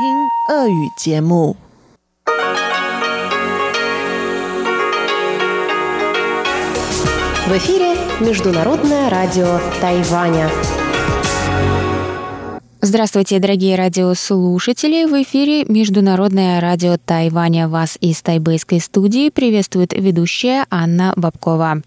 听俄语节目。В эфире Международное радио Тайваня. Здравствуйте, дорогие радиослушатели! В эфире Международное радио Тайваня. Вас из тайбэйской студии приветствует ведущая Анна Бабкова.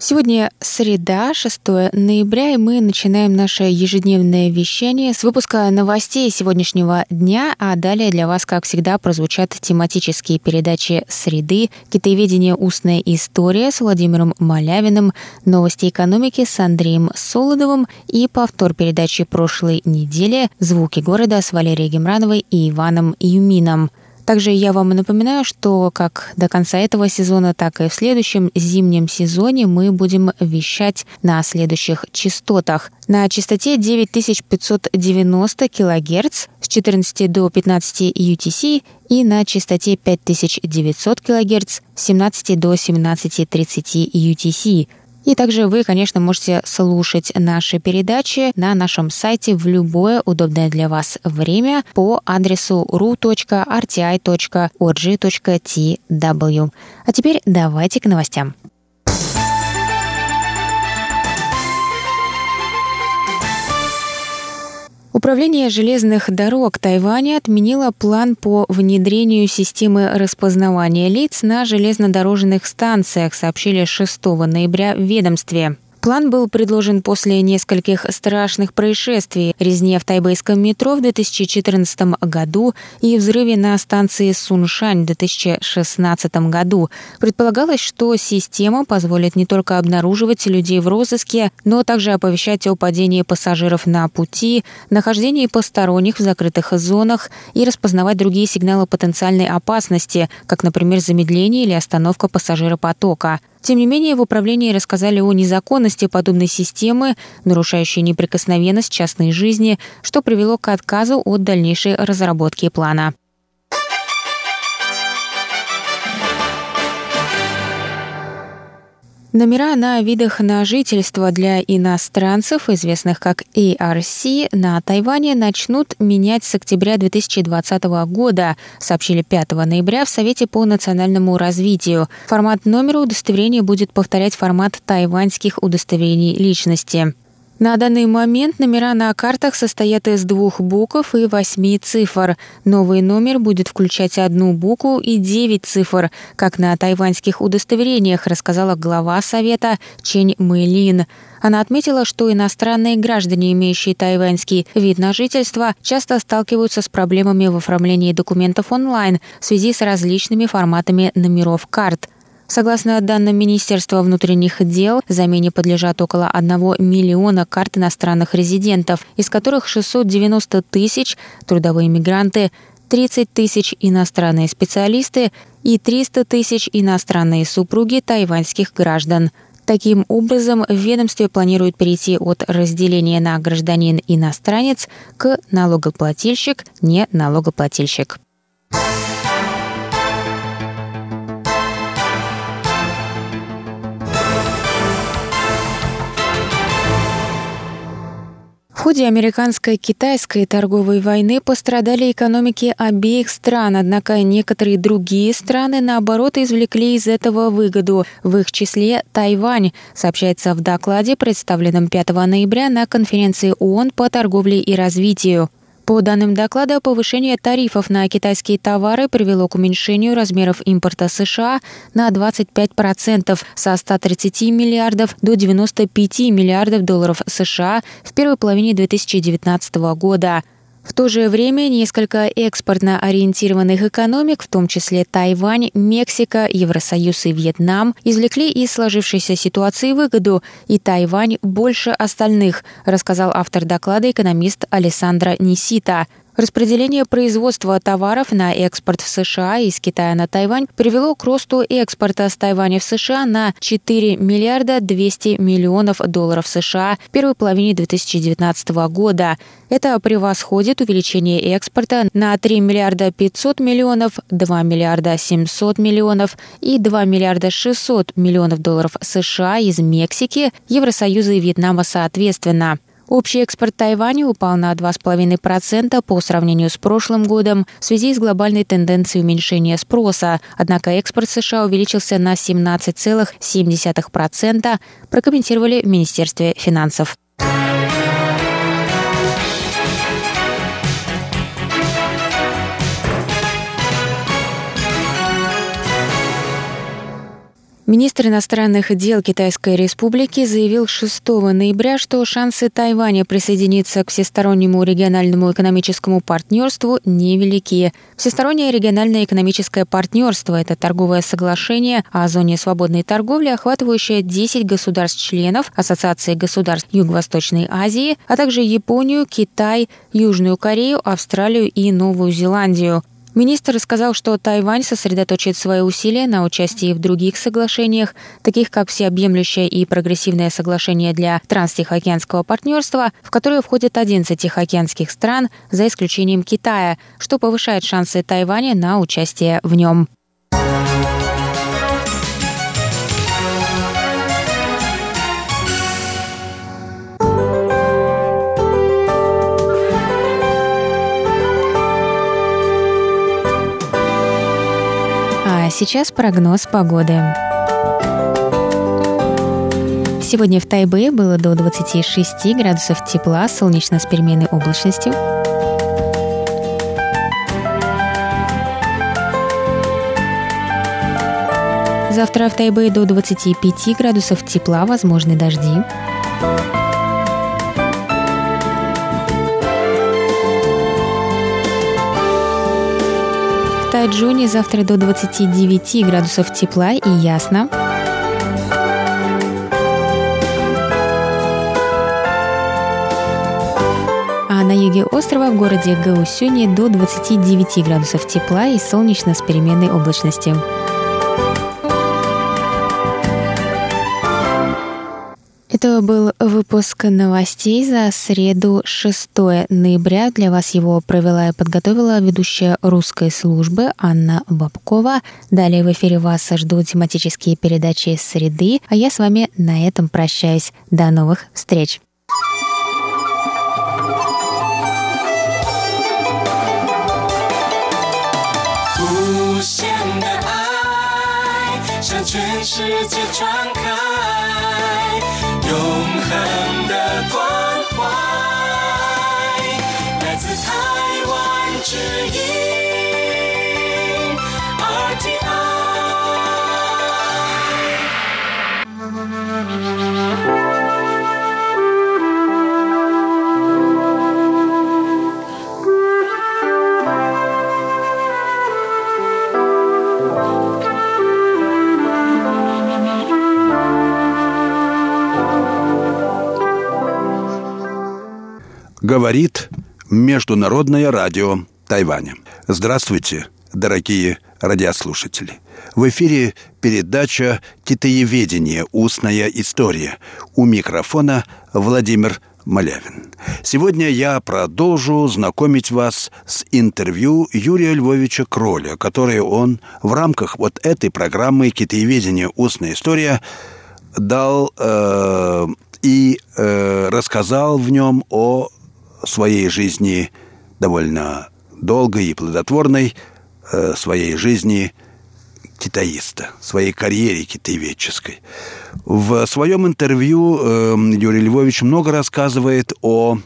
Сегодня среда, 6 ноября, и мы начинаем наше ежедневное вещание с выпуска новостей сегодняшнего дня, а далее для вас, как всегда, прозвучат тематические передачи «Среды», «Китаеведение. Устная история» с Владимиром Малявиным, «Новости экономики» с Андреем Солодовым и повтор передачи прошлой недели «Звуки города» с Валерией Гемрановой и Иваном Юмином. Также я вам напоминаю, что как до конца этого сезона, так и в следующем зимнем сезоне мы будем вещать на следующих частотах. На частоте 9590 кГц с 14 до 15 UTC и на частоте 5900 кГц с 17 до 17.30 UTC. И также вы, конечно, можете слушать наши передачи на нашем сайте в любое удобное для вас время по адресу ru.rti.org.tw. А теперь давайте к новостям. Управление железных дорог Тайваня отменило план по внедрению системы распознавания лиц на железнодорожных станциях, сообщили 6 ноября в ведомстве. План был предложен после нескольких страшных происшествий, резни в тайбэйском метро в 2014 году и взрыве на станции Суншань в 2016 году. Предполагалось, что система позволит не только обнаруживать людей в розыске, но также оповещать о падении пассажиров на пути, нахождении посторонних в закрытых зонах и распознавать другие сигналы потенциальной опасности, как, например, замедление или остановка пассажиропотока. Тем не менее, в управлении рассказали о незаконности подобной системы, нарушающей неприкосновенность частной жизни, что привело к отказу от дальнейшей разработки плана. Номера на видах на жительство для иностранцев, известных как ARC, на Тайване начнут менять с октября 2020 года, сообщили 5 ноября в Совете по национальному развитию. Формат номера удостоверения будет повторять формат тайваньских удостоверений личности. На данный момент номера на картах состоят из двух букв и восьми цифр. Новый номер будет включать одну букву и девять цифр, как на тайваньских удостоверениях, рассказала глава Совета Чень Мэйлин. Она отметила, что иностранные граждане, имеющие тайваньский вид на жительство, часто сталкиваются с проблемами в оформлении документов онлайн в связи с различными форматами номеров карт – Согласно данным Министерства внутренних дел, замене подлежат около 1 миллиона карт иностранных резидентов, из которых 690 тысяч – трудовые мигранты, 30 тысяч иностранные специалисты и 300 тысяч иностранные супруги тайваньских граждан. Таким образом, в ведомстве планируют перейти от разделения на гражданин-иностранец к налогоплательщик-не налогоплательщик. Ходе американско-китайской торговой войны пострадали экономики обеих стран, однако некоторые другие страны, наоборот, извлекли из этого выгоду, в их числе Тайвань, сообщается в докладе, представленном 5 ноября на конференции ООН по торговле и развитию. По данным доклада, повышение тарифов на китайские товары привело к уменьшению размеров импорта США на 25% со 130 миллиардов до 95 миллиардов долларов США в первой половине 2019 года. В то же время несколько экспортно ориентированных экономик, в том числе Тайвань, Мексика, Евросоюз и Вьетнам, извлекли из сложившейся ситуации выгоду, и Тайвань больше остальных, рассказал автор доклада экономист Александра Нисита. Распределение производства товаров на экспорт в США из Китая на Тайвань привело к росту экспорта с Тайваня в США на 4 миллиарда 200 миллионов долларов США в первой половине 2019 года. Это превосходит увеличение экспорта на 3 миллиарда 500 миллионов, 2 миллиарда 700 миллионов и 2 миллиарда 600 миллионов долларов США из Мексики, Евросоюза и Вьетнама соответственно. Общий экспорт Тайваня упал на 2,5% по сравнению с прошлым годом в связи с глобальной тенденцией уменьшения спроса. Однако экспорт США увеличился на 17,7%, прокомментировали в Министерстве финансов. Министр иностранных дел Китайской Республики заявил 6 ноября, что шансы Тайваня присоединиться к всестороннему региональному экономическому партнерству невелики. Всестороннее региональное экономическое партнерство – это торговое соглашение о зоне свободной торговли, охватывающее 10 государств-членов Ассоциации государств Юго-Восточной Азии, а также Японию, Китай, Южную Корею, Австралию и Новую Зеландию. Министр сказал, что Тайвань сосредоточит свои усилия на участии в других соглашениях, таких как всеобъемлющее и прогрессивное соглашение для транстихоокеанского партнерства, в которое входят 11 тихоокеанских стран, за исключением Китая, что повышает шансы Тайваня на участие в нем. Сейчас прогноз погоды. Сегодня в Тайбе было до 26 градусов тепла, солнечно с переменной облачностью. Завтра в Тайбе до 25 градусов тепла, возможны дожди. Тайджуне завтра до 29 градусов тепла и ясно. А на юге острова в городе Гаусюни до 29 градусов тепла и солнечно с переменной облачностью. Это был выпуск новостей за среду 6 ноября. Для вас его провела и подготовила ведущая русской службы Анна Бабкова. Далее в эфире вас ждут тематические передачи среды, а я с вами на этом прощаюсь. До новых встреч! 全世界传开。 永恒的关怀，来自台湾之音 RTI。Говорит Международное радио Тайваня. Здравствуйте, дорогие радиослушатели. В эфире передача «Китаеведение. Устная история». У микрофона Владимир Малявин. Сегодня я продолжу знакомить вас с интервью Юрия Львовича Кроля, которое он в рамках вот этой программы «Китаеведение. Устная история» дал э, и э, рассказал в нем о своей жизни довольно долгой и плодотворной, э, своей жизни китаиста, своей карьере китаеведческой. В своем интервью э, Юрий Львович много рассказывает о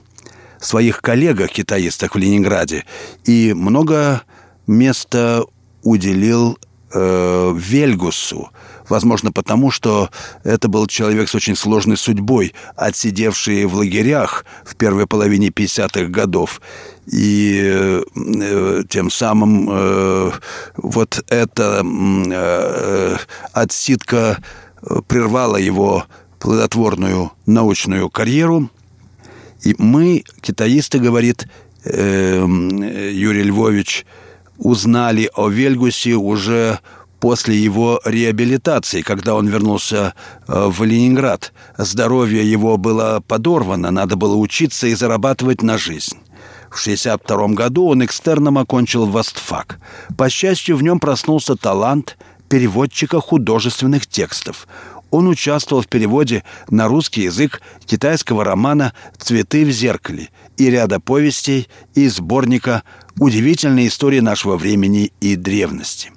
своих коллегах-китаистах в Ленинграде и много места уделил э, Вельгусу, Возможно, потому что это был человек с очень сложной судьбой, отсидевший в лагерях в первой половине 50-х годов. И э, тем самым э, вот эта э, отсидка прервала его плодотворную научную карьеру. И мы, китаисты, говорит, э, Юрий Львович узнали о Вельгусе уже после его реабилитации, когда он вернулся э, в Ленинград. Здоровье его было подорвано, надо было учиться и зарабатывать на жизнь. В 1962 году он экстерном окончил Востфак. По счастью, в нем проснулся талант переводчика художественных текстов. Он участвовал в переводе на русский язык китайского романа «Цветы в зеркале» и ряда повестей из сборника «Удивительные истории нашего времени и древности».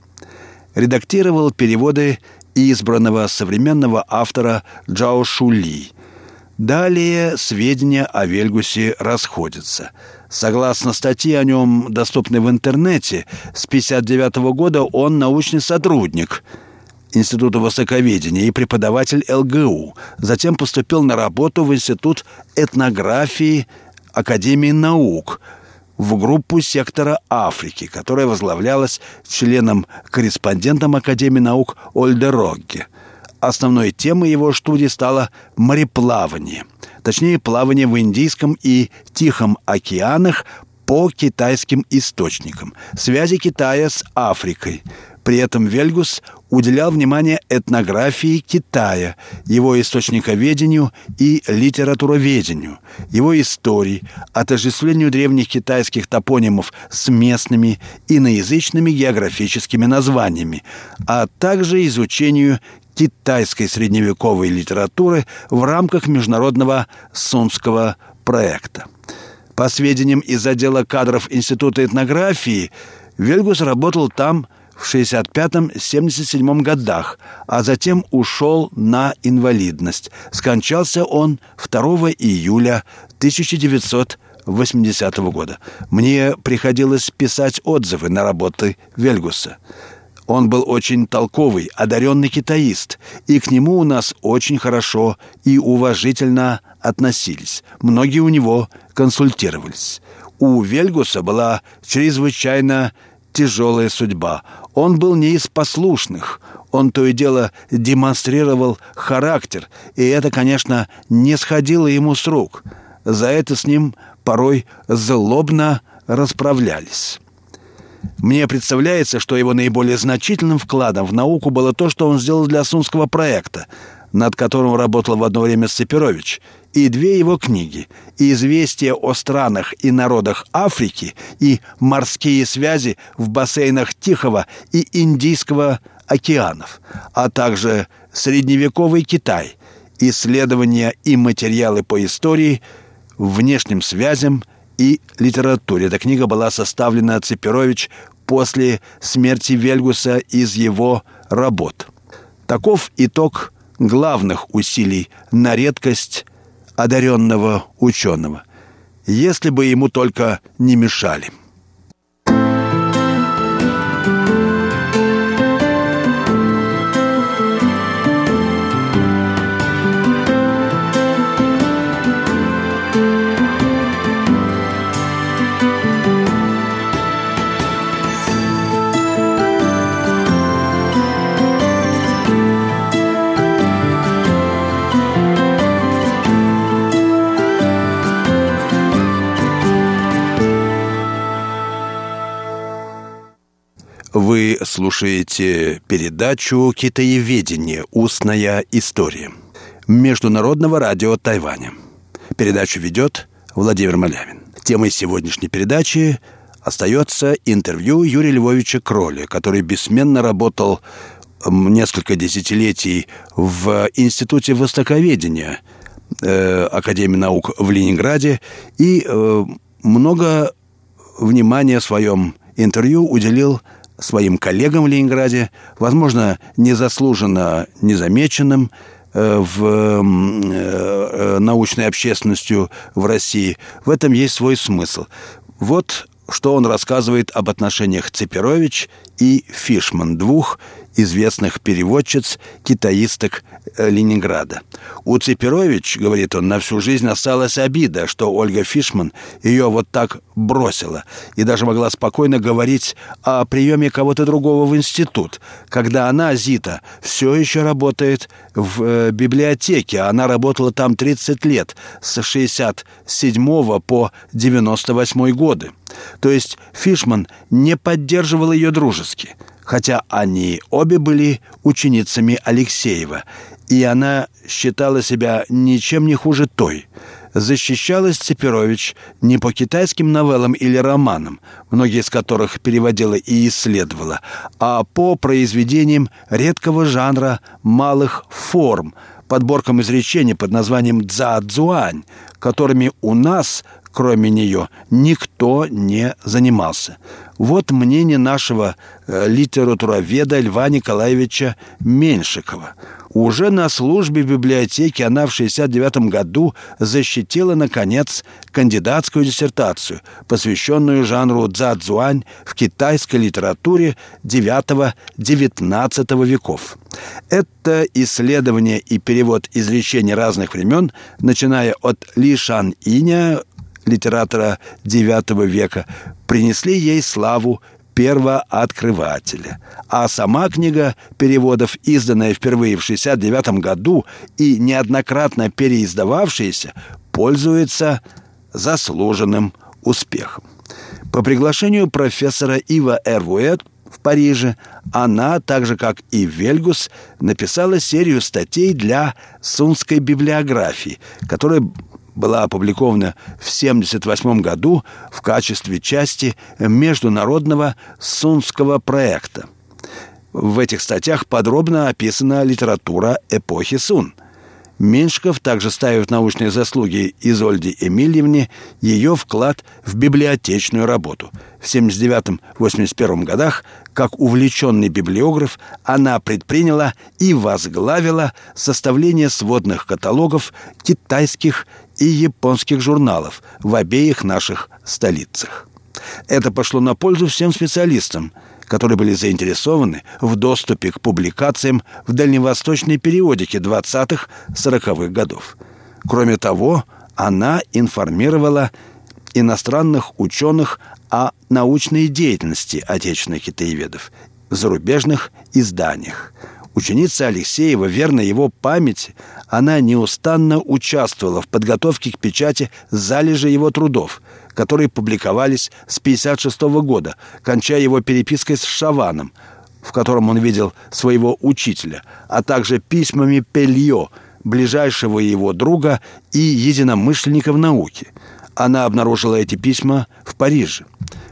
Редактировал переводы избранного современного автора Джао Шули. Далее сведения о Вельгусе расходятся. Согласно статье о нем, доступной в интернете, с 1959 года он научный сотрудник – Института Высоковедения и преподаватель ЛГУ. Затем поступил на работу в Институт этнографии Академии наук в группу сектора Африки, которая возглавлялась членом-корреспондентом Академии наук Ольде Рогге. Основной темой его студии стало мореплавание, точнее плавание в Индийском и Тихом океанах по китайским источникам, связи Китая с Африкой – при этом Вельгус уделял внимание этнографии Китая, его источниковедению и литературоведению, его истории, отождествлению древних китайских топонимов с местными иноязычными географическими названиями, а также изучению китайской средневековой литературы в рамках международного Сунского проекта. По сведениям из отдела кадров Института этнографии, Вельгус работал там в 65-77 годах, а затем ушел на инвалидность. Скончался он 2 июля 1980 года. Мне приходилось писать отзывы на работы Вельгуса. Он был очень толковый, одаренный китаист, и к нему у нас очень хорошо и уважительно относились. Многие у него консультировались. У Вельгуса была чрезвычайно тяжелая судьба. Он был не из послушных. Он то и дело демонстрировал характер, и это, конечно, не сходило ему с рук. За это с ним порой злобно расправлялись. Мне представляется, что его наиболее значительным вкладом в науку было то, что он сделал для Сунского проекта, над которым работал в одно время Сцеперович, и две его книги «Известия о странах и народах Африки» и «Морские связи в бассейнах Тихого и Индийского океанов», а также «Средневековый Китай», исследования и материалы по истории, внешним связям и литературе. Эта книга была составлена Цепирович после смерти Вельгуса из его работ. Таков итог главных усилий на редкость одаренного ученого, если бы ему только не мешали. Слушаете передачу «Китаеведение. Устная история» Международного радио Тайваня. Передачу ведет Владимир Малявин. Темой сегодняшней передачи остается интервью Юрия Львовича Кроля, который бессменно работал несколько десятилетий в Институте Востоковедения э, Академии наук в Ленинграде и э, много внимания в своем интервью уделил своим коллегам в Ленинграде, возможно, незаслуженно незамеченным э, в э, научной общественностью в России. В этом есть свой смысл. Вот что он рассказывает об отношениях Цепирович и Фишман, двух известных переводчиц, китаисток Ленинграда. У Цепирович, говорит он, на всю жизнь осталась обида, что Ольга Фишман ее вот так бросила и даже могла спокойно говорить о приеме кого-то другого в институт, когда она, Зита, все еще работает в э, библиотеке. Она работала там 30 лет, с 67 по 98 годы. То есть Фишман не поддерживал ее дружески – хотя они обе были ученицами Алексеева, и она считала себя ничем не хуже той. Защищалась Цепирович не по китайским новеллам или романам, многие из которых переводила и исследовала, а по произведениям редкого жанра малых форм, подборкам изречений под названием «дза-дзуань», которыми у нас кроме нее, никто не занимался. Вот мнение нашего э, литературоведа Льва Николаевича Меньшикова. Уже на службе в библиотеке она в 69 году защитила, наконец, кандидатскую диссертацию, посвященную жанру дзадзуань в китайской литературе IX-XIX веков. Это исследование и перевод изречений разных времен, начиная от Ли Шан Иня литератора IX века, принесли ей славу первооткрывателя. А сама книга переводов, изданная впервые в 69 году и неоднократно переиздававшаяся, пользуется заслуженным успехом. По приглашению профессора Ива Эрвуэт в Париже она, так же как и Вельгус, написала серию статей для Сунской библиографии, которая была опубликована в 1978 году в качестве части международного Сунского проекта. В этих статьях подробно описана литература эпохи Сун – Меньшиков также ставит научные заслуги Изольде Эмильевне ее вклад в библиотечную работу. В 79-81 годах, как увлеченный библиограф, она предприняла и возглавила составление сводных каталогов китайских и японских журналов в обеих наших столицах. Это пошло на пользу всем специалистам – которые были заинтересованы в доступе к публикациям в дальневосточной периодике 20-40-х годов. Кроме того, она информировала иностранных ученых о научной деятельности отечественных китаеведов в зарубежных изданиях. Ученица Алексеева, верно его памяти, она неустанно участвовала в подготовке к печати залежи его трудов – которые публиковались с 1956 года, кончая его перепиской с Шаваном, в котором он видел своего учителя, а также письмами Пельо, ближайшего его друга и единомышленника в науке. Она обнаружила эти письма в Париже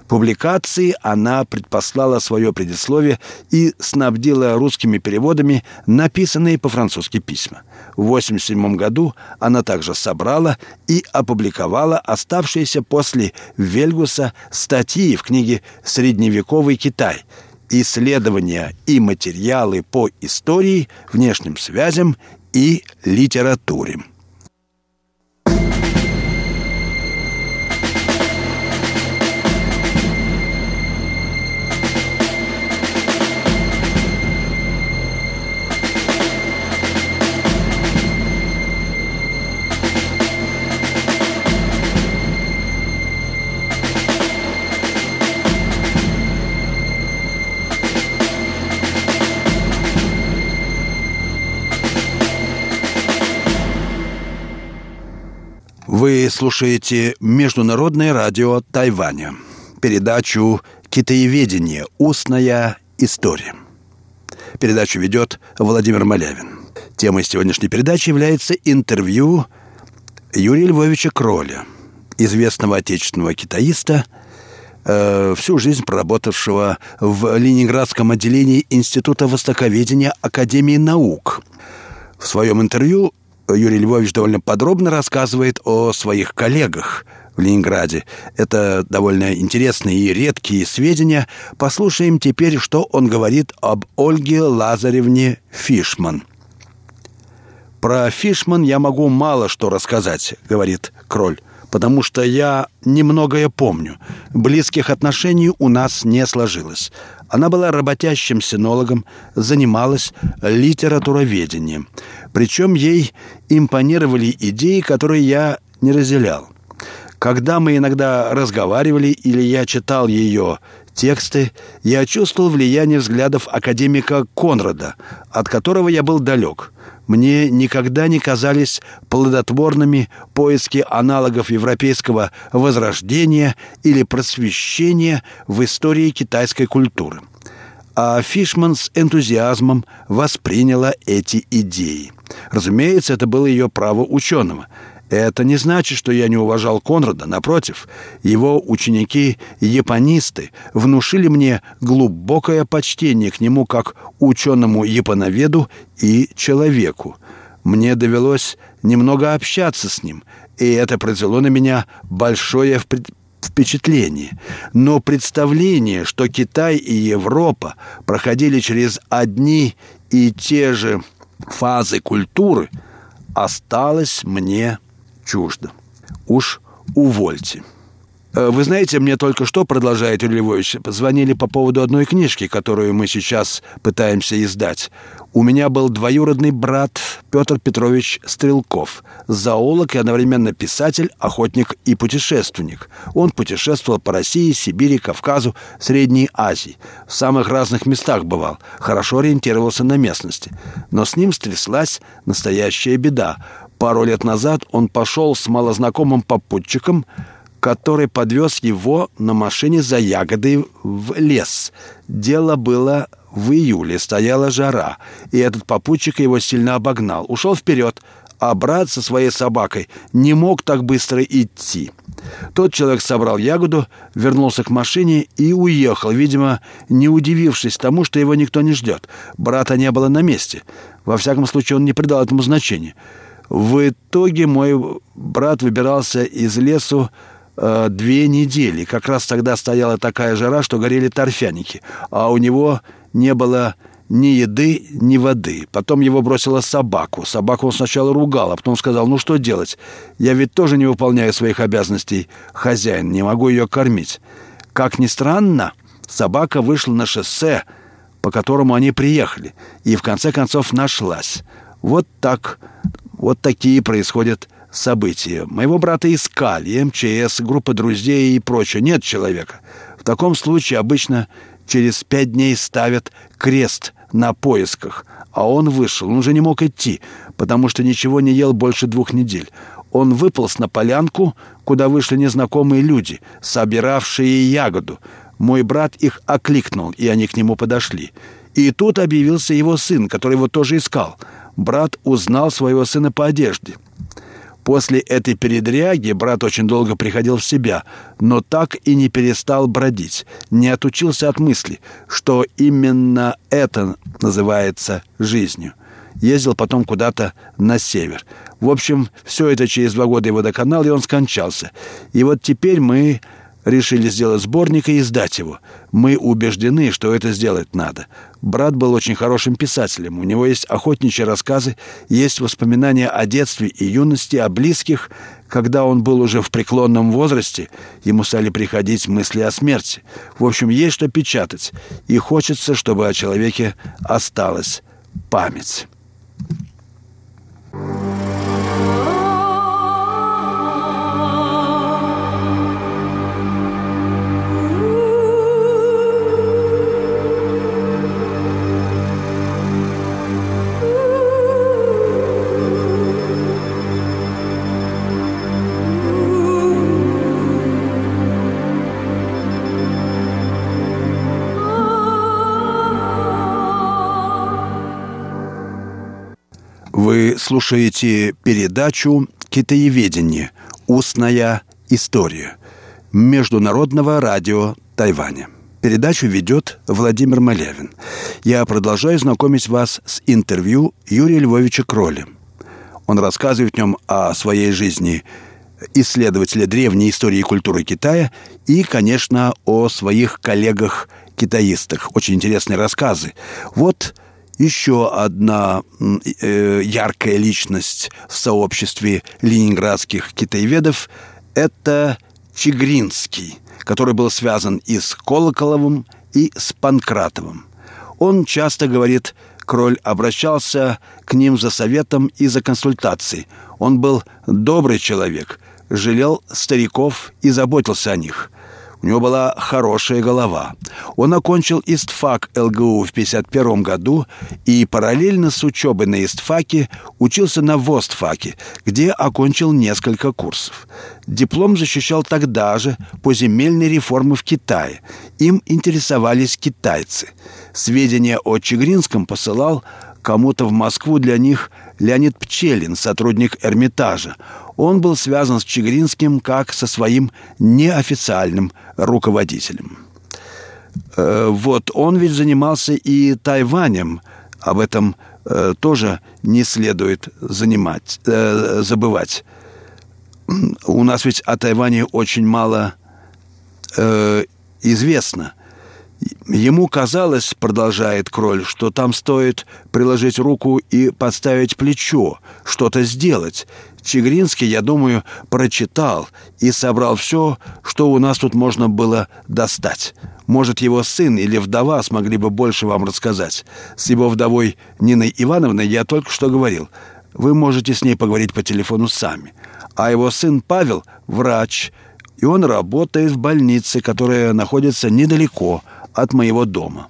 публикации она предпослала свое предисловие и снабдила русскими переводами написанные по-французски письма. В 1987 году она также собрала и опубликовала оставшиеся после Вельгуса статьи в книге «Средневековый Китай», исследования и материалы по истории, внешним связям и литературе. Вы слушаете Международное радио Тайваня, передачу «Китаеведение. Устная история». Передачу ведет Владимир Малявин. Темой сегодняшней передачи является интервью Юрия Львовича Кроля, известного отечественного китаиста, э, всю жизнь проработавшего в Ленинградском отделении Института Востоковедения Академии наук. В своем интервью Юрий Львович довольно подробно рассказывает о своих коллегах в Ленинграде. Это довольно интересные и редкие сведения. Послушаем теперь, что он говорит об Ольге Лазаревне Фишман. «Про Фишман я могу мало что рассказать», — говорит Кроль. потому что я немногое помню. Близких отношений у нас не сложилось. Она была работящим синологом, занималась литературоведением. Причем ей импонировали идеи, которые я не разделял. Когда мы иногда разговаривали или я читал ее тексты, я чувствовал влияние взглядов академика Конрада, от которого я был далек. Мне никогда не казались плодотворными поиски аналогов европейского возрождения или просвещения в истории китайской культуры. А Фишман с энтузиазмом восприняла эти идеи. Разумеется, это было ее право ученого – это не значит, что я не уважал Конрада. Напротив, его ученики-японисты внушили мне глубокое почтение к нему как ученому-японоведу и человеку. Мне довелось немного общаться с ним, и это произвело на меня большое впечатление. Но представление, что Китай и Европа проходили через одни и те же фазы культуры, осталось мне чуждо. Уж увольте. Э, вы знаете, мне только что, продолжает Юрий позвонили по поводу одной книжки, которую мы сейчас пытаемся издать. У меня был двоюродный брат Петр Петрович Стрелков, зоолог и одновременно писатель, охотник и путешественник. Он путешествовал по России, Сибири, Кавказу, Средней Азии. В самых разных местах бывал, хорошо ориентировался на местности. Но с ним стряслась настоящая беда. Пару лет назад он пошел с малознакомым попутчиком, который подвез его на машине за ягодой в лес. Дело было в июле, стояла жара, и этот попутчик его сильно обогнал. Ушел вперед, а брат со своей собакой не мог так быстро идти. Тот человек собрал ягоду, вернулся к машине и уехал, видимо, не удивившись тому, что его никто не ждет. Брата не было на месте. Во всяком случае, он не придал этому значения. В итоге мой брат выбирался из лесу э, две недели. Как раз тогда стояла такая жара, что горели торфяники, а у него не было ни еды, ни воды. Потом его бросила собаку. Собаку он сначала ругал, а потом сказал, ну что делать? Я ведь тоже не выполняю своих обязанностей хозяин, не могу ее кормить. Как ни странно, собака вышла на шоссе, по которому они приехали, и в конце концов нашлась. Вот так вот такие происходят события. Моего брата искали, МЧС, группа друзей и прочее. Нет человека. В таком случае обычно через пять дней ставят крест на поисках. А он вышел. Он уже не мог идти, потому что ничего не ел больше двух недель. Он выполз на полянку, куда вышли незнакомые люди, собиравшие ягоду. Мой брат их окликнул, и они к нему подошли. И тут объявился его сын, который его тоже искал — брат узнал своего сына по одежде. После этой передряги брат очень долго приходил в себя, но так и не перестал бродить, не отучился от мысли, что именно это называется жизнью. Ездил потом куда-то на север. В общем, все это через два года его доконал, и он скончался. И вот теперь мы решили сделать сборник и издать его. Мы убеждены, что это сделать надо. Брат был очень хорошим писателем. У него есть охотничьи рассказы, есть воспоминания о детстве и юности, о близких. Когда он был уже в преклонном возрасте, ему стали приходить мысли о смерти. В общем, есть что печатать. И хочется, чтобы о человеке осталась память. Слушаете передачу «Китаеведение. Устная история» Международного радио Тайваня. Передачу ведет Владимир Малявин. Я продолжаю знакомить вас с интервью Юрия Львовича Кроли. Он рассказывает в нем о своей жизни исследователя древней истории и культуры Китая и, конечно, о своих коллегах-китаистах. Очень интересные рассказы. Вот еще одна э, яркая личность в сообществе ленинградских китаеведов – Это Чигринский, который был связан и с Колоколовым, и с Панкратовым. Он часто говорит, Кроль обращался к ним за советом и за консультацией. Он был добрый человек, жалел стариков и заботился о них. У него была хорошая голова. Он окончил ИСТФАК ЛГУ в 1951 году и параллельно с учебой на ИСТФАКе учился на ВОСТФАКе, где окончил несколько курсов. Диплом защищал тогда же по земельной реформе в Китае. Им интересовались китайцы. Сведения о Чигринском посылал кому-то в Москву для них Леонид Пчелин, сотрудник Эрмитажа. Он был связан с Чигринским как со своим неофициальным руководителем. Э, вот он ведь занимался и Тайванем. Об этом э, тоже не следует занимать, э, забывать. У нас ведь о Тайване очень мало известно – Ему казалось, продолжает Кроль, что там стоит приложить руку и подставить плечо, что-то сделать. Чигринский, я думаю, прочитал и собрал все, что у нас тут можно было достать. Может, его сын или вдова смогли бы больше вам рассказать. С его вдовой Ниной Ивановной я только что говорил. Вы можете с ней поговорить по телефону сами. А его сын Павел – врач, и он работает в больнице, которая находится недалеко – от моего дома.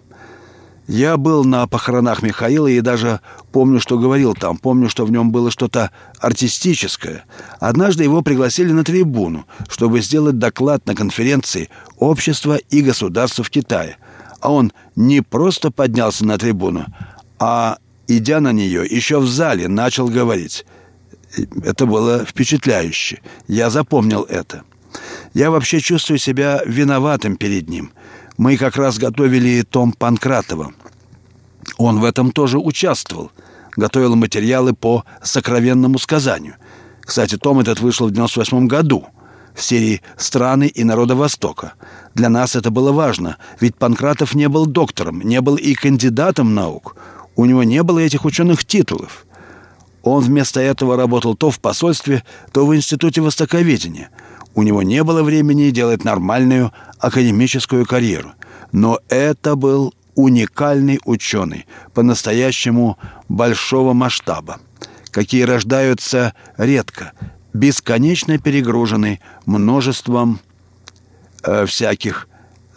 Я был на похоронах Михаила и даже помню, что говорил там. Помню, что в нем было что-то артистическое. Однажды его пригласили на трибуну, чтобы сделать доклад на конференции «Общество и государство в Китае». А он не просто поднялся на трибуну, а, идя на нее, еще в зале начал говорить. Это было впечатляюще. Я запомнил это. Я вообще чувствую себя виноватым перед ним – мы как раз готовили том Панкратова. Он в этом тоже участвовал. Готовил материалы по сокровенному сказанию. Кстати, том этот вышел в 98 году в серии «Страны и народа Востока». Для нас это было важно, ведь Панкратов не был доктором, не был и кандидатом наук. У него не было этих ученых титулов. Он вместо этого работал то в посольстве, то в Институте Востоковедения – у него не было времени делать нормальную академическую карьеру. Но это был уникальный ученый, по-настоящему большого масштаба, какие рождаются редко, бесконечно перегруженный множеством э, всяких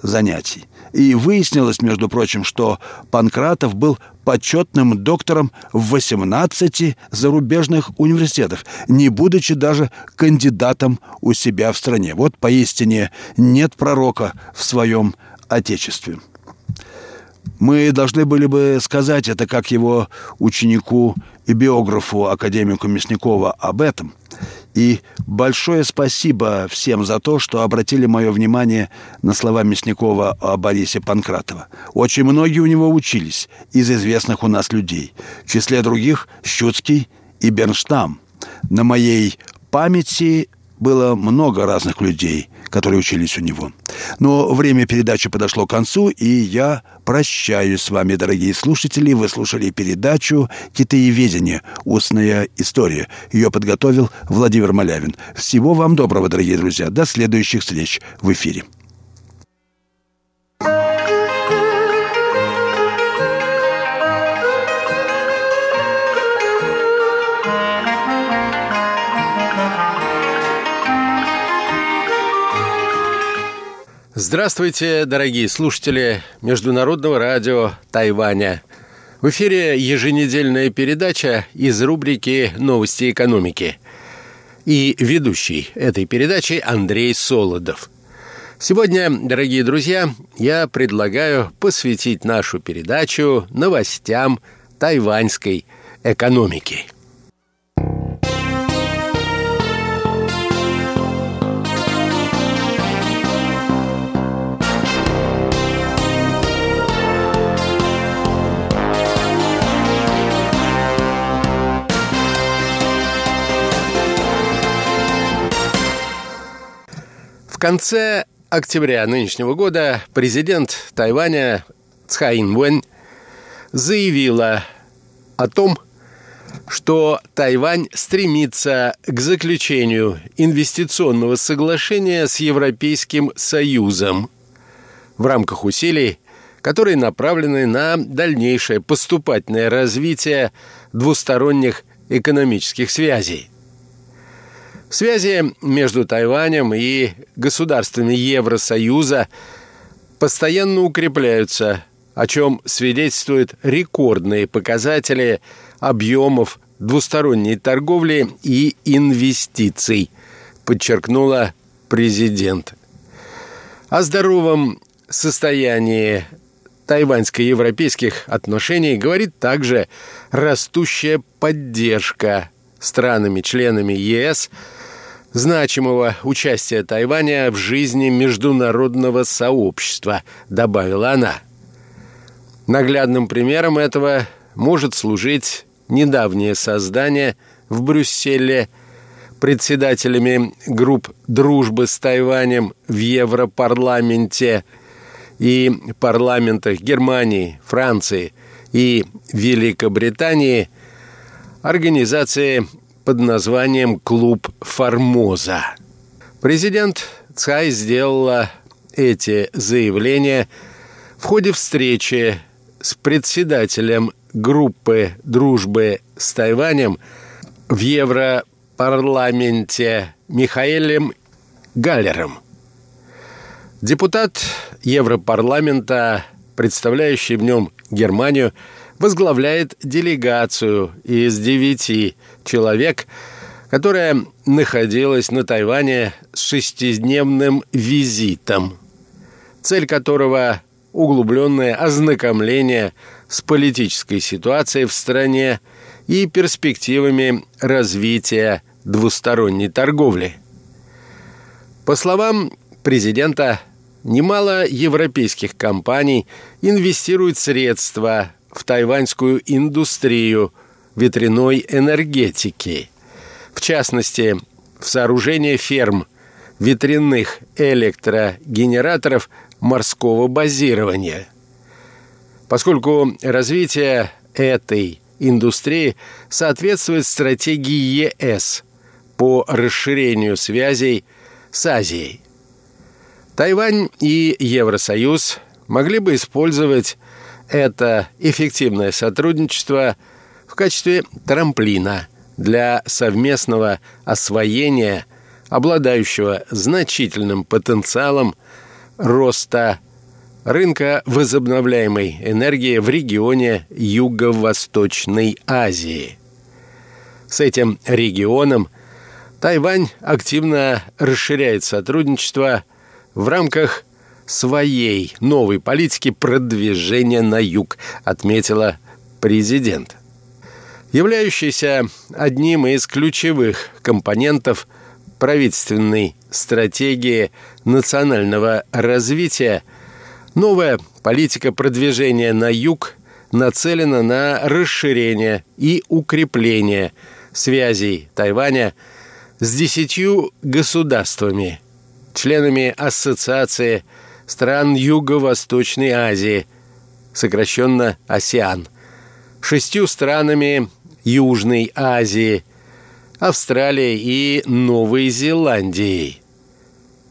занятий. И выяснилось, между прочим, что Панкратов был почетным доктором в 18 зарубежных университетов, не будучи даже кандидатом у себя в стране. Вот поистине нет пророка в своем Отечестве. Мы должны были бы сказать это как его ученику и биографу, академику Мясникова, об этом. И большое спасибо всем за то, что обратили мое внимание на слова Мясникова о Борисе Панкратова. Очень многие у него учились из известных у нас людей. В числе других Щуцкий и Бернштам. На моей памяти было много разных людей, которые учились у него. Но время передачи подошло к концу, и я прощаюсь с вами, дорогие слушатели. Вы слушали передачу «Китаеведение. Устная история». Ее подготовил Владимир Малявин. Всего вам доброго, дорогие друзья. До следующих встреч в эфире. Здравствуйте, дорогие слушатели Международного радио Тайваня. В эфире еженедельная передача из рубрики «Новости экономики». И ведущий этой передачи Андрей Солодов. Сегодня, дорогие друзья, я предлагаю посвятить нашу передачу новостям тайваньской экономики – В конце октября нынешнего года президент Тайваня Цхаин Вэнь заявила о том, что Тайвань стремится к заключению инвестиционного соглашения с Европейским Союзом в рамках усилий, которые направлены на дальнейшее поступательное развитие двусторонних экономических связей. Связи между Тайванем и государствами Евросоюза постоянно укрепляются, о чем свидетельствуют рекордные показатели объемов двусторонней торговли и инвестиций, подчеркнула президент. О здоровом состоянии тайваньско-европейских отношений говорит также растущая поддержка странами-членами ЕС значимого участия Тайваня в жизни международного сообщества, добавила она. Наглядным примером этого может служить недавнее создание в Брюсселе председателями групп дружбы с Тайванем в Европарламенте и парламентах Германии, Франции и Великобритании организации под названием «Клуб Формоза». Президент Цай сделала эти заявления в ходе встречи с председателем группы дружбы с Тайванем в Европарламенте Михаэлем Галлером. Депутат Европарламента, представляющий в нем Германию, возглавляет делегацию из девяти человек, которая находилась на Тайване с шестидневным визитом, цель которого – углубленное ознакомление с политической ситуацией в стране и перспективами развития двусторонней торговли. По словам президента, немало европейских компаний инвестируют средства в тайваньскую индустрию ветряной энергетики, в частности, в сооружение ферм ветряных электрогенераторов морского базирования. Поскольку развитие этой индустрии соответствует стратегии ЕС по расширению связей с Азией. Тайвань и Евросоюз могли бы использовать это эффективное сотрудничество качестве трамплина для совместного освоения обладающего значительным потенциалом роста рынка возобновляемой энергии в регионе Юго-Восточной Азии. С этим регионом Тайвань активно расширяет сотрудничество в рамках своей новой политики продвижения на юг, отметила президент. Являющийся одним из ключевых компонентов правительственной стратегии национального развития, новая политика продвижения на юг нацелена на расширение и укрепление связей Тайваня с десятью государствами, членами Ассоциации стран Юго-Восточной Азии, сокращенно АСИАН, шестью странами Южной Азии, Австралией и Новой Зеландией.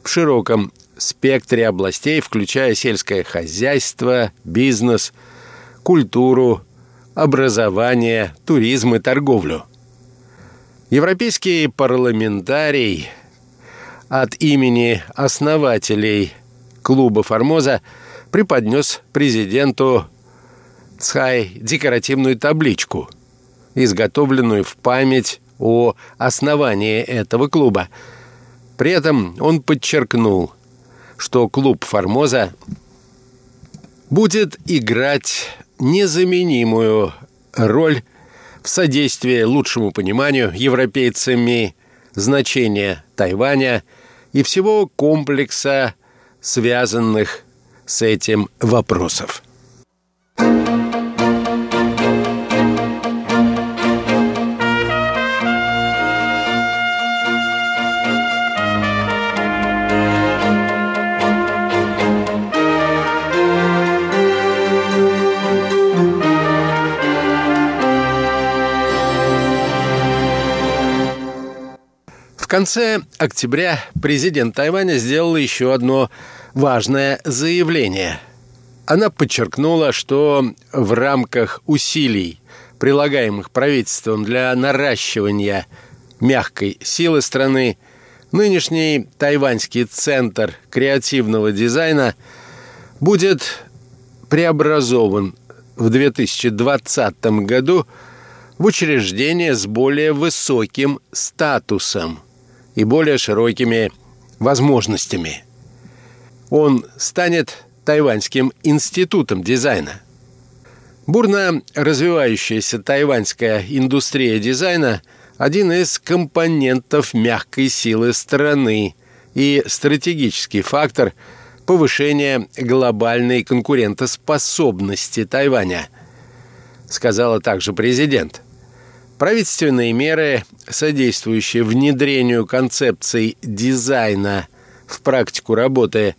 В широком спектре областей, включая сельское хозяйство, бизнес, культуру, образование, туризм и торговлю. Европейский парламентарий от имени основателей клуба «Формоза» преподнес президенту Цхай декоративную табличку, изготовленную в память о основании этого клуба. При этом он подчеркнул, что клуб «Формоза» будет играть незаменимую роль в содействии лучшему пониманию европейцами значения Тайваня и всего комплекса связанных с этим вопросов. В конце октября президент Тайваня сделала еще одно важное заявление. Она подчеркнула, что в рамках усилий, прилагаемых правительством для наращивания мягкой силы страны, нынешний тайваньский центр креативного дизайна будет преобразован в 2020 году в учреждение с более высоким статусом и более широкими возможностями. Он станет Тайваньским институтом дизайна. Бурно развивающаяся тайваньская индустрия дизайна – один из компонентов мягкой силы страны и стратегический фактор повышения глобальной конкурентоспособности Тайваня, сказала также президент. Правительственные меры, содействующие внедрению концепций дизайна в практику работы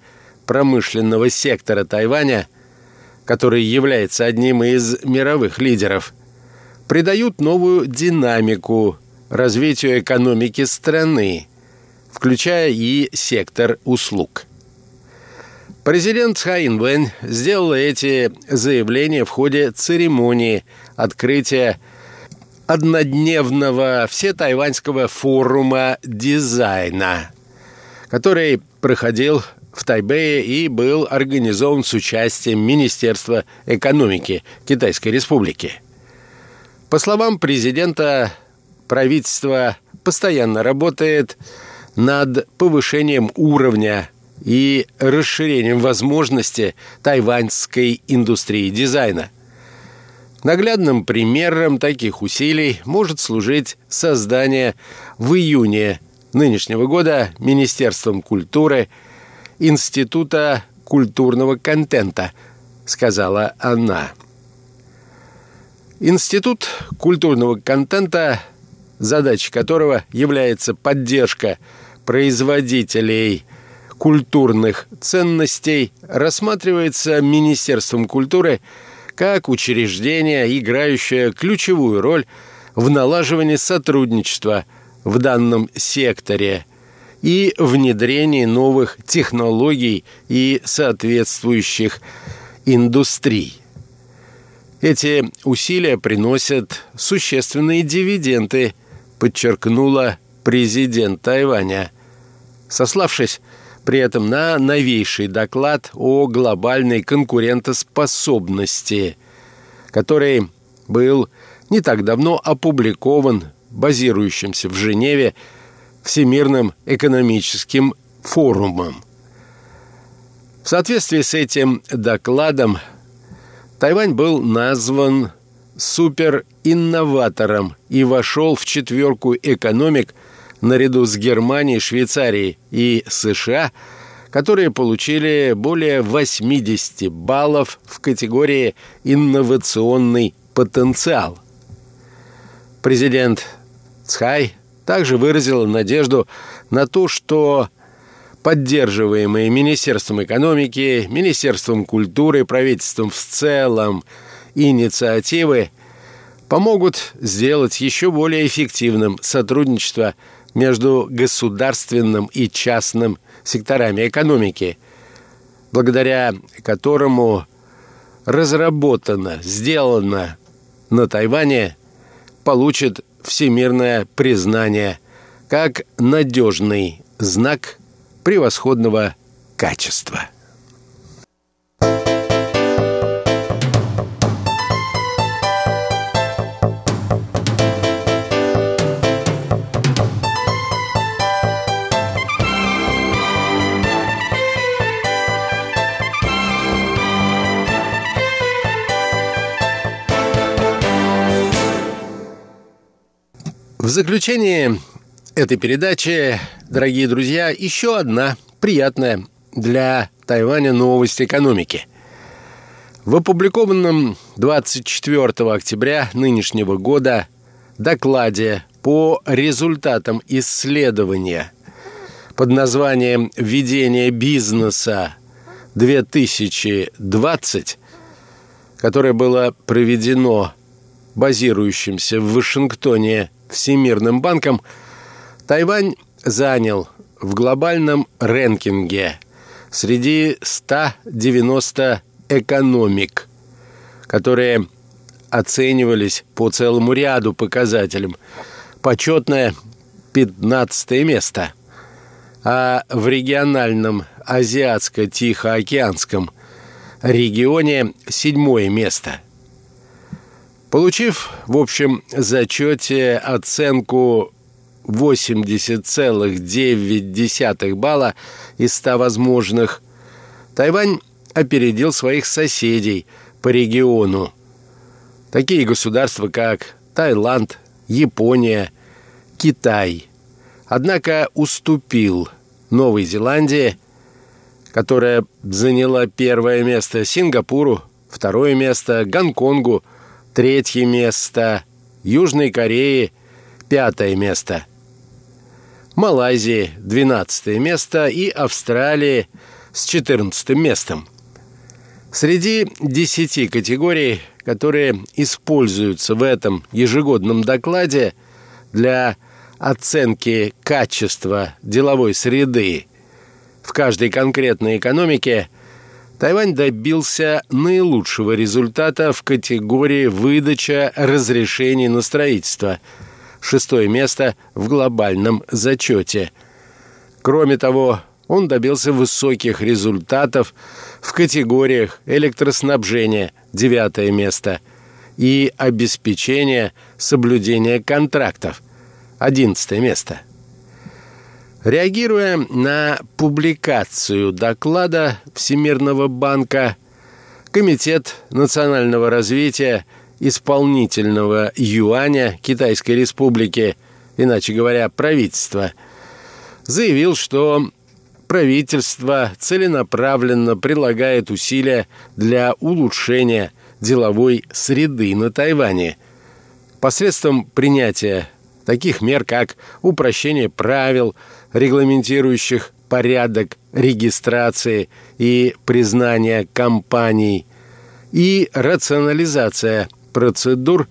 промышленного сектора Тайваня, который является одним из мировых лидеров, придают новую динамику развитию экономики страны, включая и сектор услуг. Президент Хаин Вэнь сделал эти заявления в ходе церемонии открытия однодневного всетайваньского форума дизайна, который проходил в Тайбэе и был организован с участием Министерства экономики Китайской Республики. По словам президента, правительство постоянно работает над повышением уровня и расширением возможности тайваньской индустрии дизайна. Наглядным примером таких усилий может служить создание в июне нынешнего года Министерством культуры Института культурного контента, сказала она. Институт культурного контента, задача которого является поддержка производителей культурных ценностей, рассматривается Министерством культуры – как учреждение, играющее ключевую роль в налаживании сотрудничества в данном секторе и внедрении новых технологий и соответствующих индустрий. Эти усилия приносят существенные дивиденды, подчеркнула президент Тайваня, сославшись при этом на новейший доклад о глобальной конкурентоспособности, который был не так давно опубликован базирующимся в Женеве Всемирным экономическим форумом. В соответствии с этим докладом Тайвань был назван суперинноватором и вошел в четверку экономик – наряду с Германией, Швейцарией и США, которые получили более 80 баллов в категории «Инновационный потенциал». Президент Цхай также выразил надежду на то, что поддерживаемые Министерством экономики, Министерством культуры, правительством в целом инициативы помогут сделать еще более эффективным сотрудничество между государственным и частным секторами экономики, благодаря которому разработано, сделано на Тайване, получит всемирное признание как надежный знак превосходного качества. В заключение этой передачи, дорогие друзья, еще одна приятная для Тайваня новость экономики. В опубликованном 24 октября нынешнего года докладе по результатам исследования под названием «Введение бизнеса 2020», которое было проведено базирующимся в Вашингтоне Всемирным банком, Тайвань занял в глобальном рэнкинге среди 190 экономик, которые оценивались по целому ряду показателям. Почетное 15 место. А в региональном Азиатско-Тихоокеанском регионе седьмое место. Получив в общем зачете оценку 80,9 балла из 100 возможных, Тайвань опередил своих соседей по региону. Такие государства, как Таиланд, Япония, Китай. Однако уступил Новой Зеландии, которая заняла первое место Сингапуру, второе место Гонконгу, третье место Южной Корее, пятое место – Малайзии 12 место и Австралии с 14 местом. Среди 10 категорий, которые используются в этом ежегодном докладе для оценки качества деловой среды в каждой конкретной экономике, Тайвань добился наилучшего результата в категории выдача разрешений на строительство – шестое место в глобальном зачете. Кроме того, он добился высоких результатов в категориях электроснабжения – девятое место и обеспечения соблюдения контрактов – одиннадцатое место. Реагируя на публикацию доклада Всемирного банка, Комитет национального развития – исполнительного юаня Китайской Республики, иначе говоря, правительства, заявил, что правительство целенаправленно прилагает усилия для улучшения деловой среды на Тайване. Посредством принятия таких мер, как упрощение правил, регламентирующих порядок регистрации и признания компаний, и рационализация процедур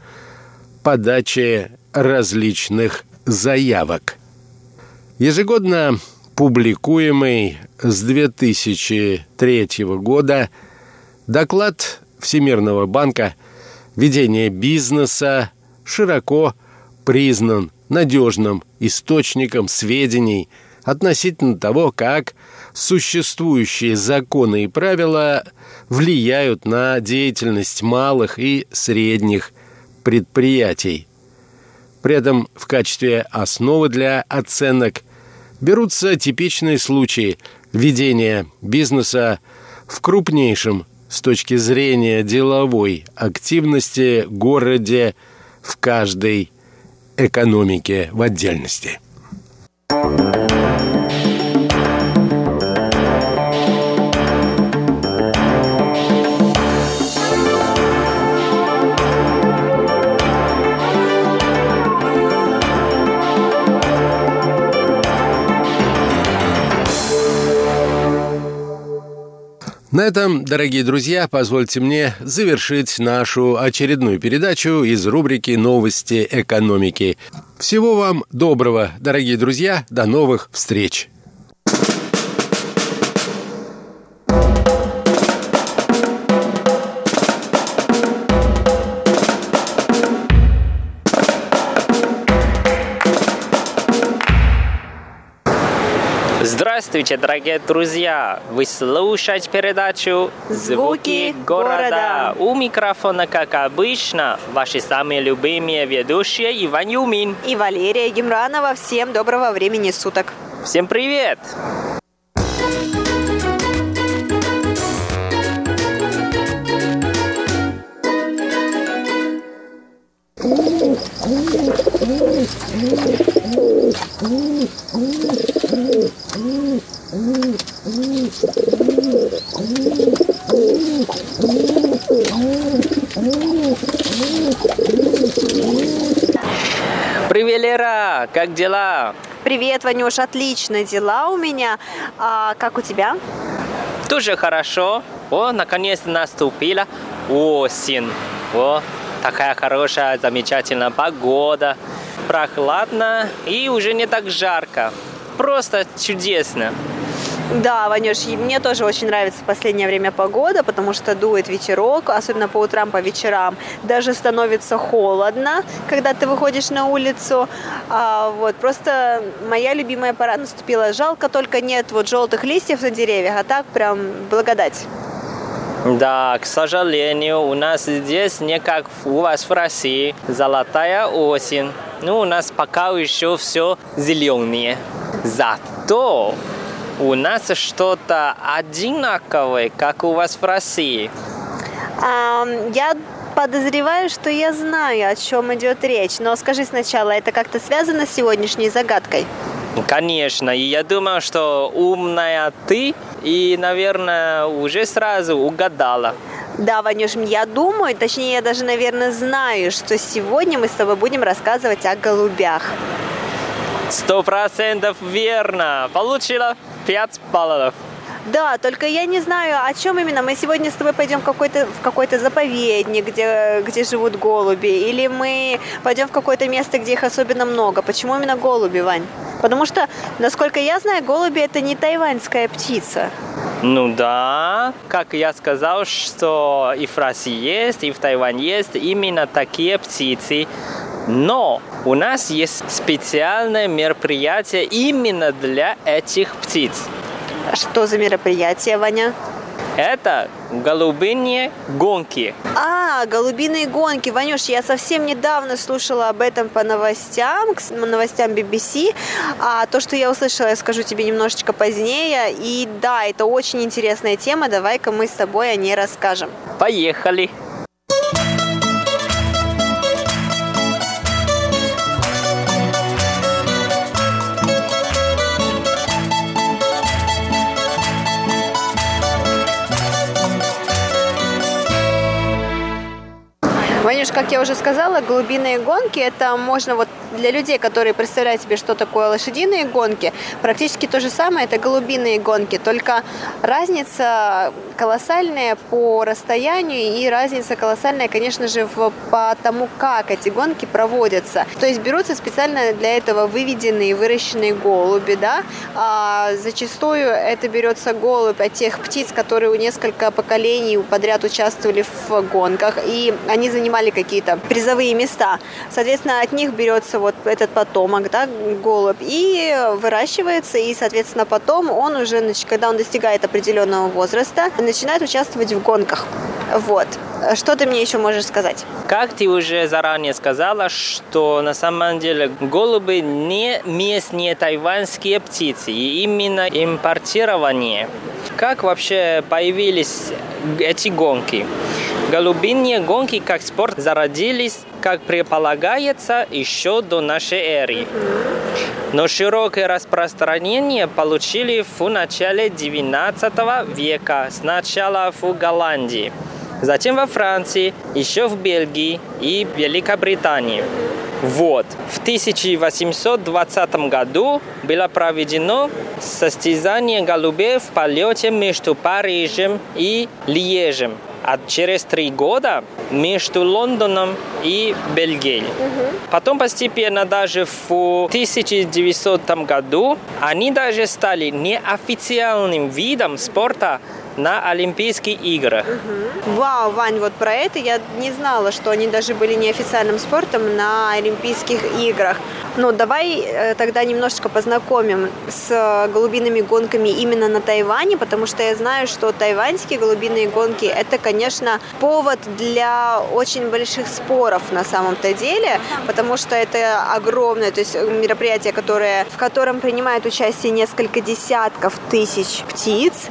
подачи различных заявок. Ежегодно публикуемый с 2003 года доклад Всемирного банка «Ведение бизнеса» широко признан надежным источником сведений относительно того, как существующие законы и правила влияют на деятельность малых и средних предприятий. При этом в качестве основы для оценок берутся типичные случаи ведения бизнеса в крупнейшем с точки зрения деловой активности городе в каждой экономике в отдельности. На этом, дорогие друзья, позвольте мне завершить нашу очередную передачу из рубрики «Новости экономики». Всего вам доброго, дорогие друзья, до новых встреч! Здравствуйте, дорогие друзья! Вы слушаете передачу «Звуки города». У микрофона, как обычно, ваши самые любимые ведущие Иван Юмин. И Валерия Гемранова. Всем доброго времени суток. Всем привет! Привет, Лера! Как дела? Привет, Ванюш, отлично дела у меня. А как у тебя? Тоже хорошо. О, наконец-то наступила осень. О, такая хорошая, замечательная погода. Прохладно и уже не так жарко. Просто чудесно. Да, Ванюш, мне тоже очень нравится в последнее время погода, потому что дует ветерок, особенно по утрам, по вечерам. Даже становится холодно, когда ты выходишь на улицу. А, вот, просто моя любимая пора наступила. Жалко только нет вот желтых листьев на деревьях, а так прям благодать. Да, к сожалению, у нас здесь не как у вас в России. Золотая осень. Ну, у нас пока еще все зеленые. Зато у нас что-то одинаковое, как у вас в России. А, я подозреваю, что я знаю, о чем идет речь. Но скажи сначала, это как-то связано с сегодняшней загадкой? Конечно, и я думаю, что умная ты и, наверное, уже сразу угадала. Да, Ванюш, я думаю, точнее, я даже, наверное, знаю, что сегодня мы с тобой будем рассказывать о голубях. Сто процентов верно. Получила пять баллов. Да, только я не знаю, о чем именно. Мы сегодня с тобой пойдем в какой-то, в какой-то заповедник, где, где живут голуби, или мы пойдем в какое-то место, где их особенно много. Почему именно голуби, Вань? Потому что, насколько я знаю, голуби это не тайваньская птица. Ну да, как я сказал, что и в России есть, и в Тайване есть именно такие птицы. Но у нас есть специальное мероприятие именно для этих птиц. Что за мероприятие, Ваня? Это голубиные гонки. А, голубиные гонки. Ванюш, я совсем недавно слушала об этом по новостям, к новостям BBC. А то, что я услышала, я скажу тебе немножечко позднее. И да, это очень интересная тема. Давай-ка мы с тобой о ней расскажем. Поехали! Как я уже сказала, голубиные гонки, это можно вот для людей, которые представляют себе, что такое лошадиные гонки, практически то же самое, это голубиные гонки, только разница колоссальная по расстоянию и разница колоссальная, конечно же, в, по тому, как эти гонки проводятся. То есть берутся специально для этого выведенные, выращенные голуби, да, а зачастую это берется голубь от тех птиц, которые у несколько поколений подряд участвовали в гонках, и они занимали какие-то призовые места. Соответственно, от них берется вот этот потомок, да, голубь, и выращивается, и, соответственно, потом он уже, когда он достигает определенного возраста, начинает участвовать в гонках. Вот. Что ты мне еще можешь сказать? Как ты уже заранее сказала, что на самом деле голуби не местные тайваньские птицы, и именно импортирование. Как вообще появились эти гонки? Голубиные гонки как спорт зародились, как предполагается, еще до нашей эры. Но широкое распространение получили в начале XIX века, сначала в Голландии, затем во Франции, еще в Бельгии и Великобритании. Вот. В 1820 году было проведено состязание голубей в полете между Парижем и Льежем а через три года между Лондоном и Бельгией. Угу. Потом постепенно даже в 1900 году они даже стали неофициальным видом спорта на Олимпийских играх. Угу. Вау, Вань, вот про это я не знала, что они даже были неофициальным спортом на Олимпийских играх. Ну, давай э, тогда немножечко познакомим с э, голубиными гонками именно на Тайване, потому что я знаю, что тайваньские голубиные гонки – это, конечно, повод для очень больших споров на самом-то деле, потому что это огромное, то есть мероприятие, которое, в котором принимает участие несколько десятков тысяч птиц,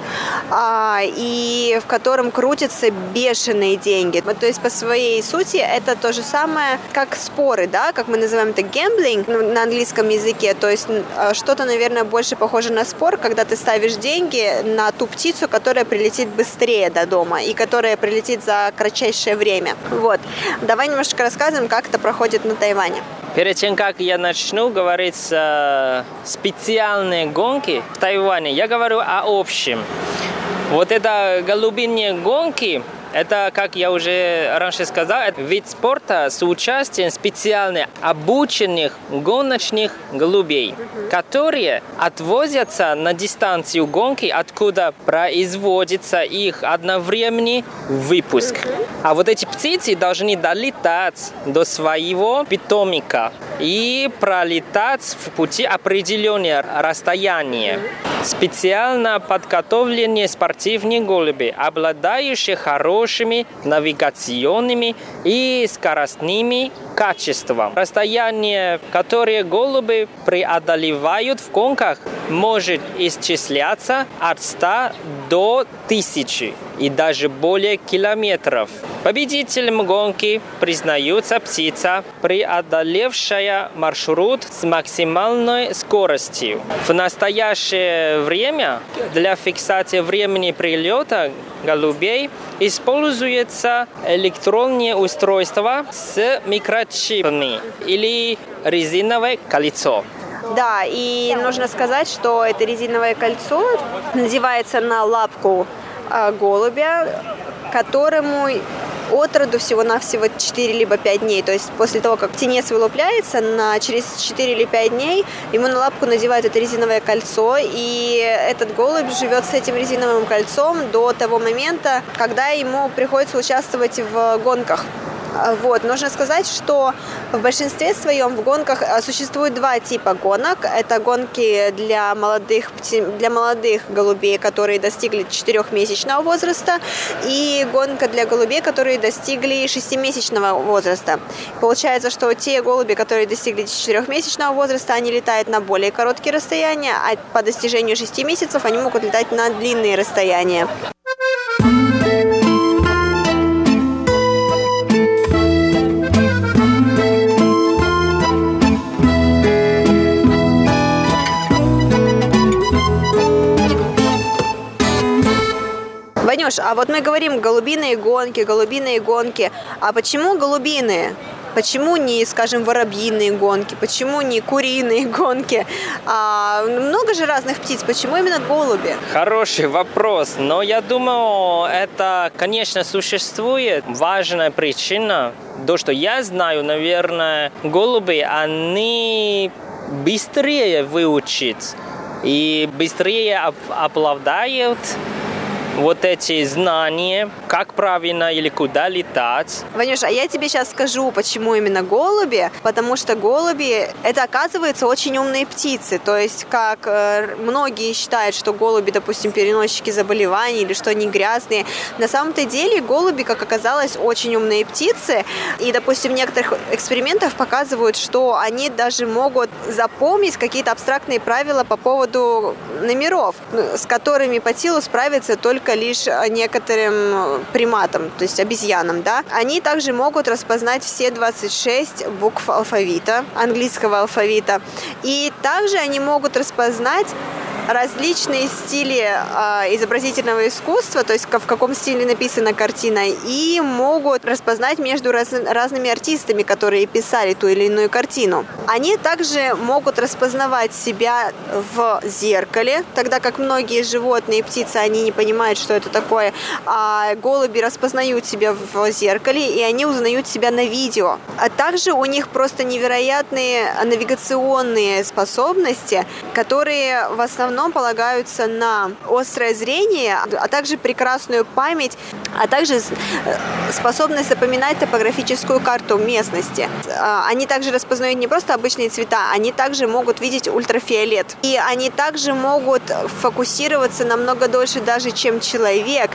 а, и в котором крутятся бешеные деньги. То есть по своей сути это то же самое, как споры, да, как мы называем это гэмблинг, ну, на английском языке. То есть э, что-то, наверное, больше похоже на спор, когда ты ставишь деньги на ту птицу, которая прилетит быстрее до дома и которая прилетит за кратчайшее время. Вот. Давай немножко рассказываем, как это проходит на Тайване. Перед тем, как я начну говорить э, специальные гонки в Тайване, я говорю о общем. Вот это голубиные гонки Это, как я уже раньше сказал, это вид спорта с участием специально обученных гоночных голубей, которые отвозятся на дистанцию гонки, откуда производится их одновременный выпуск. А вот эти птицы должны долетать до своего питомника и пролетать в пути определенное расстояние. Специально подготовленные спортивные голуби, обладающие хорошими навигационными и скоростными качествами. Расстояние, которое голуби преодолевают в гонках, может исчисляться от 100 до 1000 и даже более километров. Победителем гонки признается птица, преодолевшая маршрут с максимальной скоростью. В настоящее время для фиксации времени прилета голубей используется электронное устройство с микрочипами или резиновое кольцо. Да, и нужно сказать, что это резиновое кольцо надевается на лапку голубя, которому от роду всего-навсего 4 либо 5 дней. То есть после того, как птенец вылупляется, на, через 4 или 5 дней ему на лапку надевают это резиновое кольцо, и этот голубь живет с этим резиновым кольцом до того момента, когда ему приходится участвовать в гонках. А, вот. Нужно сказать, что в большинстве своем в гонках а, существует два типа гонок. Это гонки для молодых, для молодых голубей, которые достигли четырехмесячного возраста, и гонка для голубей, которые достигли шестимесячного возраста. Получается, что те голуби, которые достигли четырехмесячного возраста, они летают на более короткие расстояния, а по достижению шести месяцев они могут летать на длинные расстояния. Ванюш, а вот мы говорим голубиные гонки, голубиные гонки. А почему голубиные? Почему не, скажем, воробьиные гонки? Почему не куриные гонки? А, много же разных птиц. Почему именно голуби? Хороший вопрос. Но я думаю, это, конечно, существует важная причина. То, что я знаю, наверное, голуби, они быстрее выучат и быстрее оправдают вот эти знания, как правильно или куда летать. Ванюш, а я тебе сейчас скажу, почему именно голуби. Потому что голуби, это оказывается очень умные птицы. То есть, как э, многие считают, что голуби, допустим, переносчики заболеваний или что они грязные. На самом-то деле голуби, как оказалось, очень умные птицы. И, допустим, в некоторых экспериментах показывают, что они даже могут запомнить какие-то абстрактные правила по поводу номеров, с которыми по силу справиться только только лишь некоторым э, приматам, то есть обезьянам, да. Они также могут распознать все 26 букв алфавита, английского алфавита. И также они могут распознать различные стили э, изобразительного искусства, то есть в каком стиле написана картина, и могут распознать между раз, разными артистами, которые писали ту или иную картину. Они также могут распознавать себя в зеркале, тогда как многие животные и птицы, они не понимают, что это такое, а голуби распознают себя в зеркале, и они узнают себя на видео. А также у них просто невероятные навигационные способности, которые в основном основном полагаются на острое зрение, а также прекрасную память, а также э, способность запоминать топографическую карту местности. А, они также распознают не просто обычные цвета, они также могут видеть ультрафиолет. И они также могут фокусироваться намного дольше даже, чем человек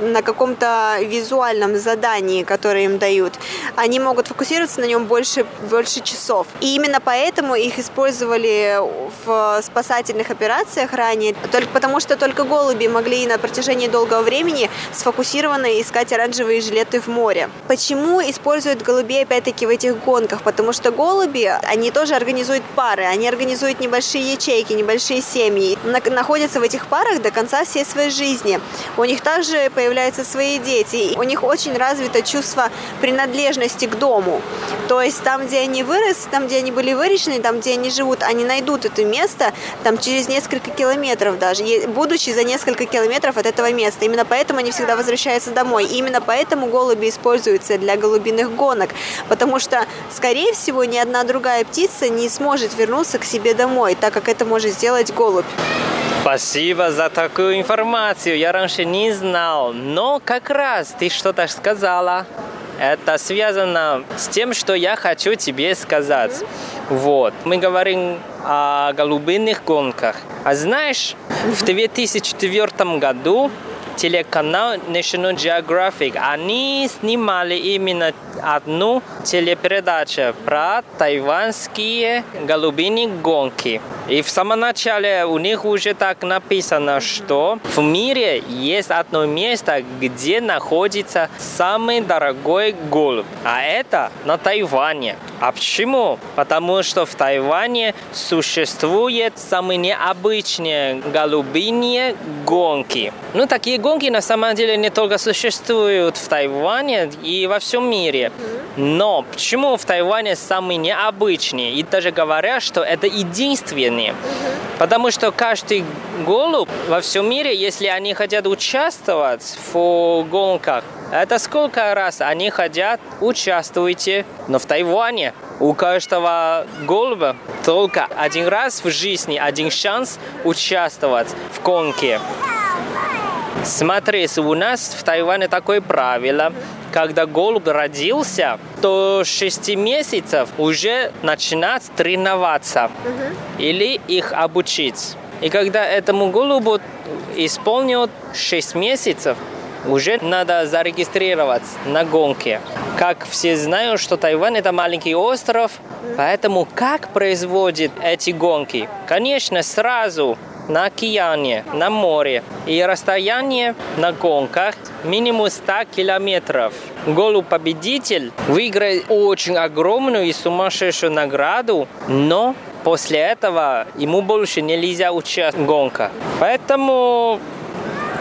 на каком-то визуальном задании, которое им дают. Они могут фокусироваться на нем больше, больше часов. И именно поэтому их использовали в спасательных операциях ранее, только потому что только голуби могли на протяжении долгого времени сфокусированно искать оранжевые жилеты в море. Почему используют голубей опять-таки в этих гонках? Потому что голуби, они тоже организуют пары, они организуют небольшие ячейки, небольшие семьи, находятся в этих парах до конца всей своей жизни. У них также появляются свои дети, у них очень развито чувство принадлежности к дому. То есть там, где они выросли, там, где они были выращены, там, где они живут, они найдут это место, там через несколько километров даже, будучи за несколько километров от этого места. Именно поэтому они всегда возвращаются домой. И именно поэтому голуби используются для голубиных гонок, потому что, скорее всего, ни одна другая птица не сможет вернуться к себе домой, так как это может сделать голубь. Спасибо за такую информацию. Я раньше не знал. Но как раз ты что-то сказала. Это связано с тем, что я хочу тебе сказать. Вот. Мы говорим о голубиных гонках. А знаешь, в 2004 году телеканал National Geographic, они снимали именно одну телепередачу про тайванские голубиные гонки. И в самом начале у них уже так написано, что в мире есть одно место, где находится самый дорогой голубь. А это на Тайване. А почему? Потому что в Тайване существуют самые необычные голубиные гонки. Ну, такие гонки на самом деле не только существуют в Тайване и во всем мире. Но почему в Тайване самые необычные? И даже говорят, что это единственные. Потому что каждый голубь во всем мире, если они хотят участвовать в гонках, это сколько раз они хотят, участвуйте. Но в Тайване у каждого голуба только один раз в жизни, один шанс участвовать в гонке. Смотри, у нас в Тайване такое правило. Когда голубь родился, то 6 месяцев уже начинать тренироваться или их обучить. И когда этому голубу исполнил 6 месяцев, уже надо зарегистрировать на гонке. Как все знают, что Тайвань это маленький остров, поэтому как производит эти гонки? Конечно, сразу на океане, на море. И расстояние на гонках минимум 100 километров. Голубь-победитель выиграет очень огромную и сумасшедшую награду, но после этого ему больше нельзя участвовать в гонках. Поэтому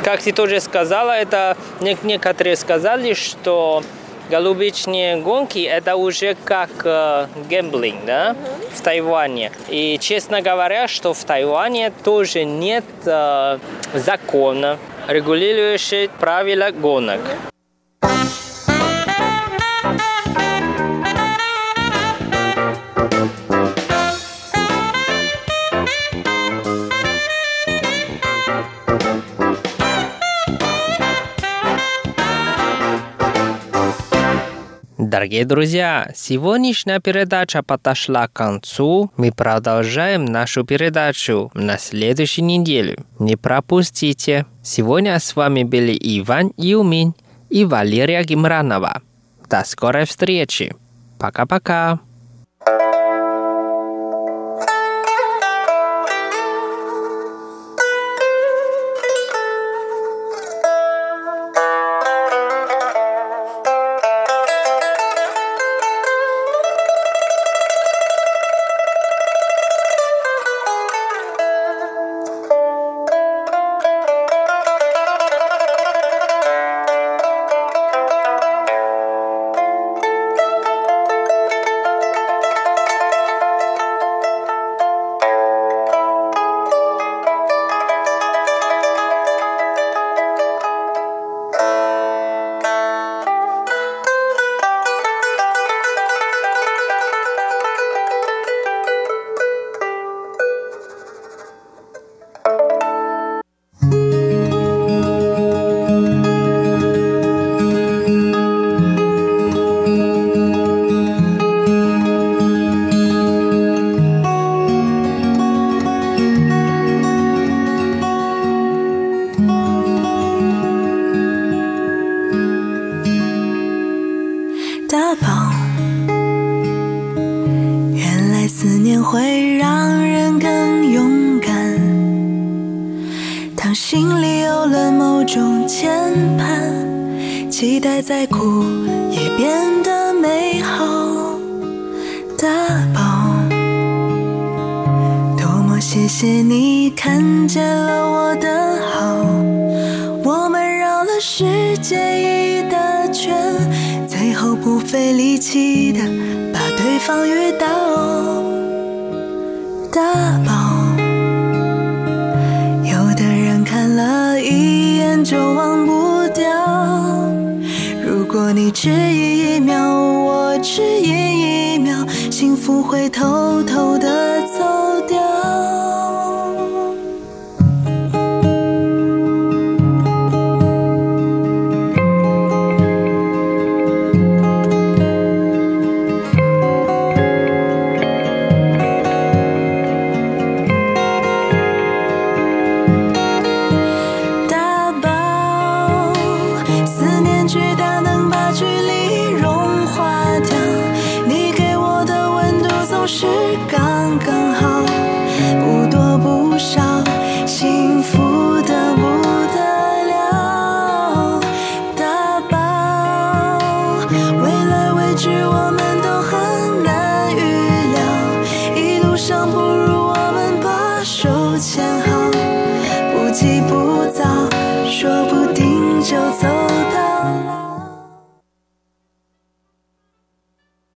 как ты тоже сказала, это некоторые сказали, что голубичные гонки это уже как э, да, в Тайване. И честно говоря, что в Тайване тоже нет э, закона, регулирующего правила гонок. Дорогие друзья, сегодняшняя передача подошла к концу. Мы продолжаем нашу передачу на следующей неделе. Не пропустите. Сегодня с вами были Иван Юмин и Валерия Гимранова. До скорой встречи. Пока-пока.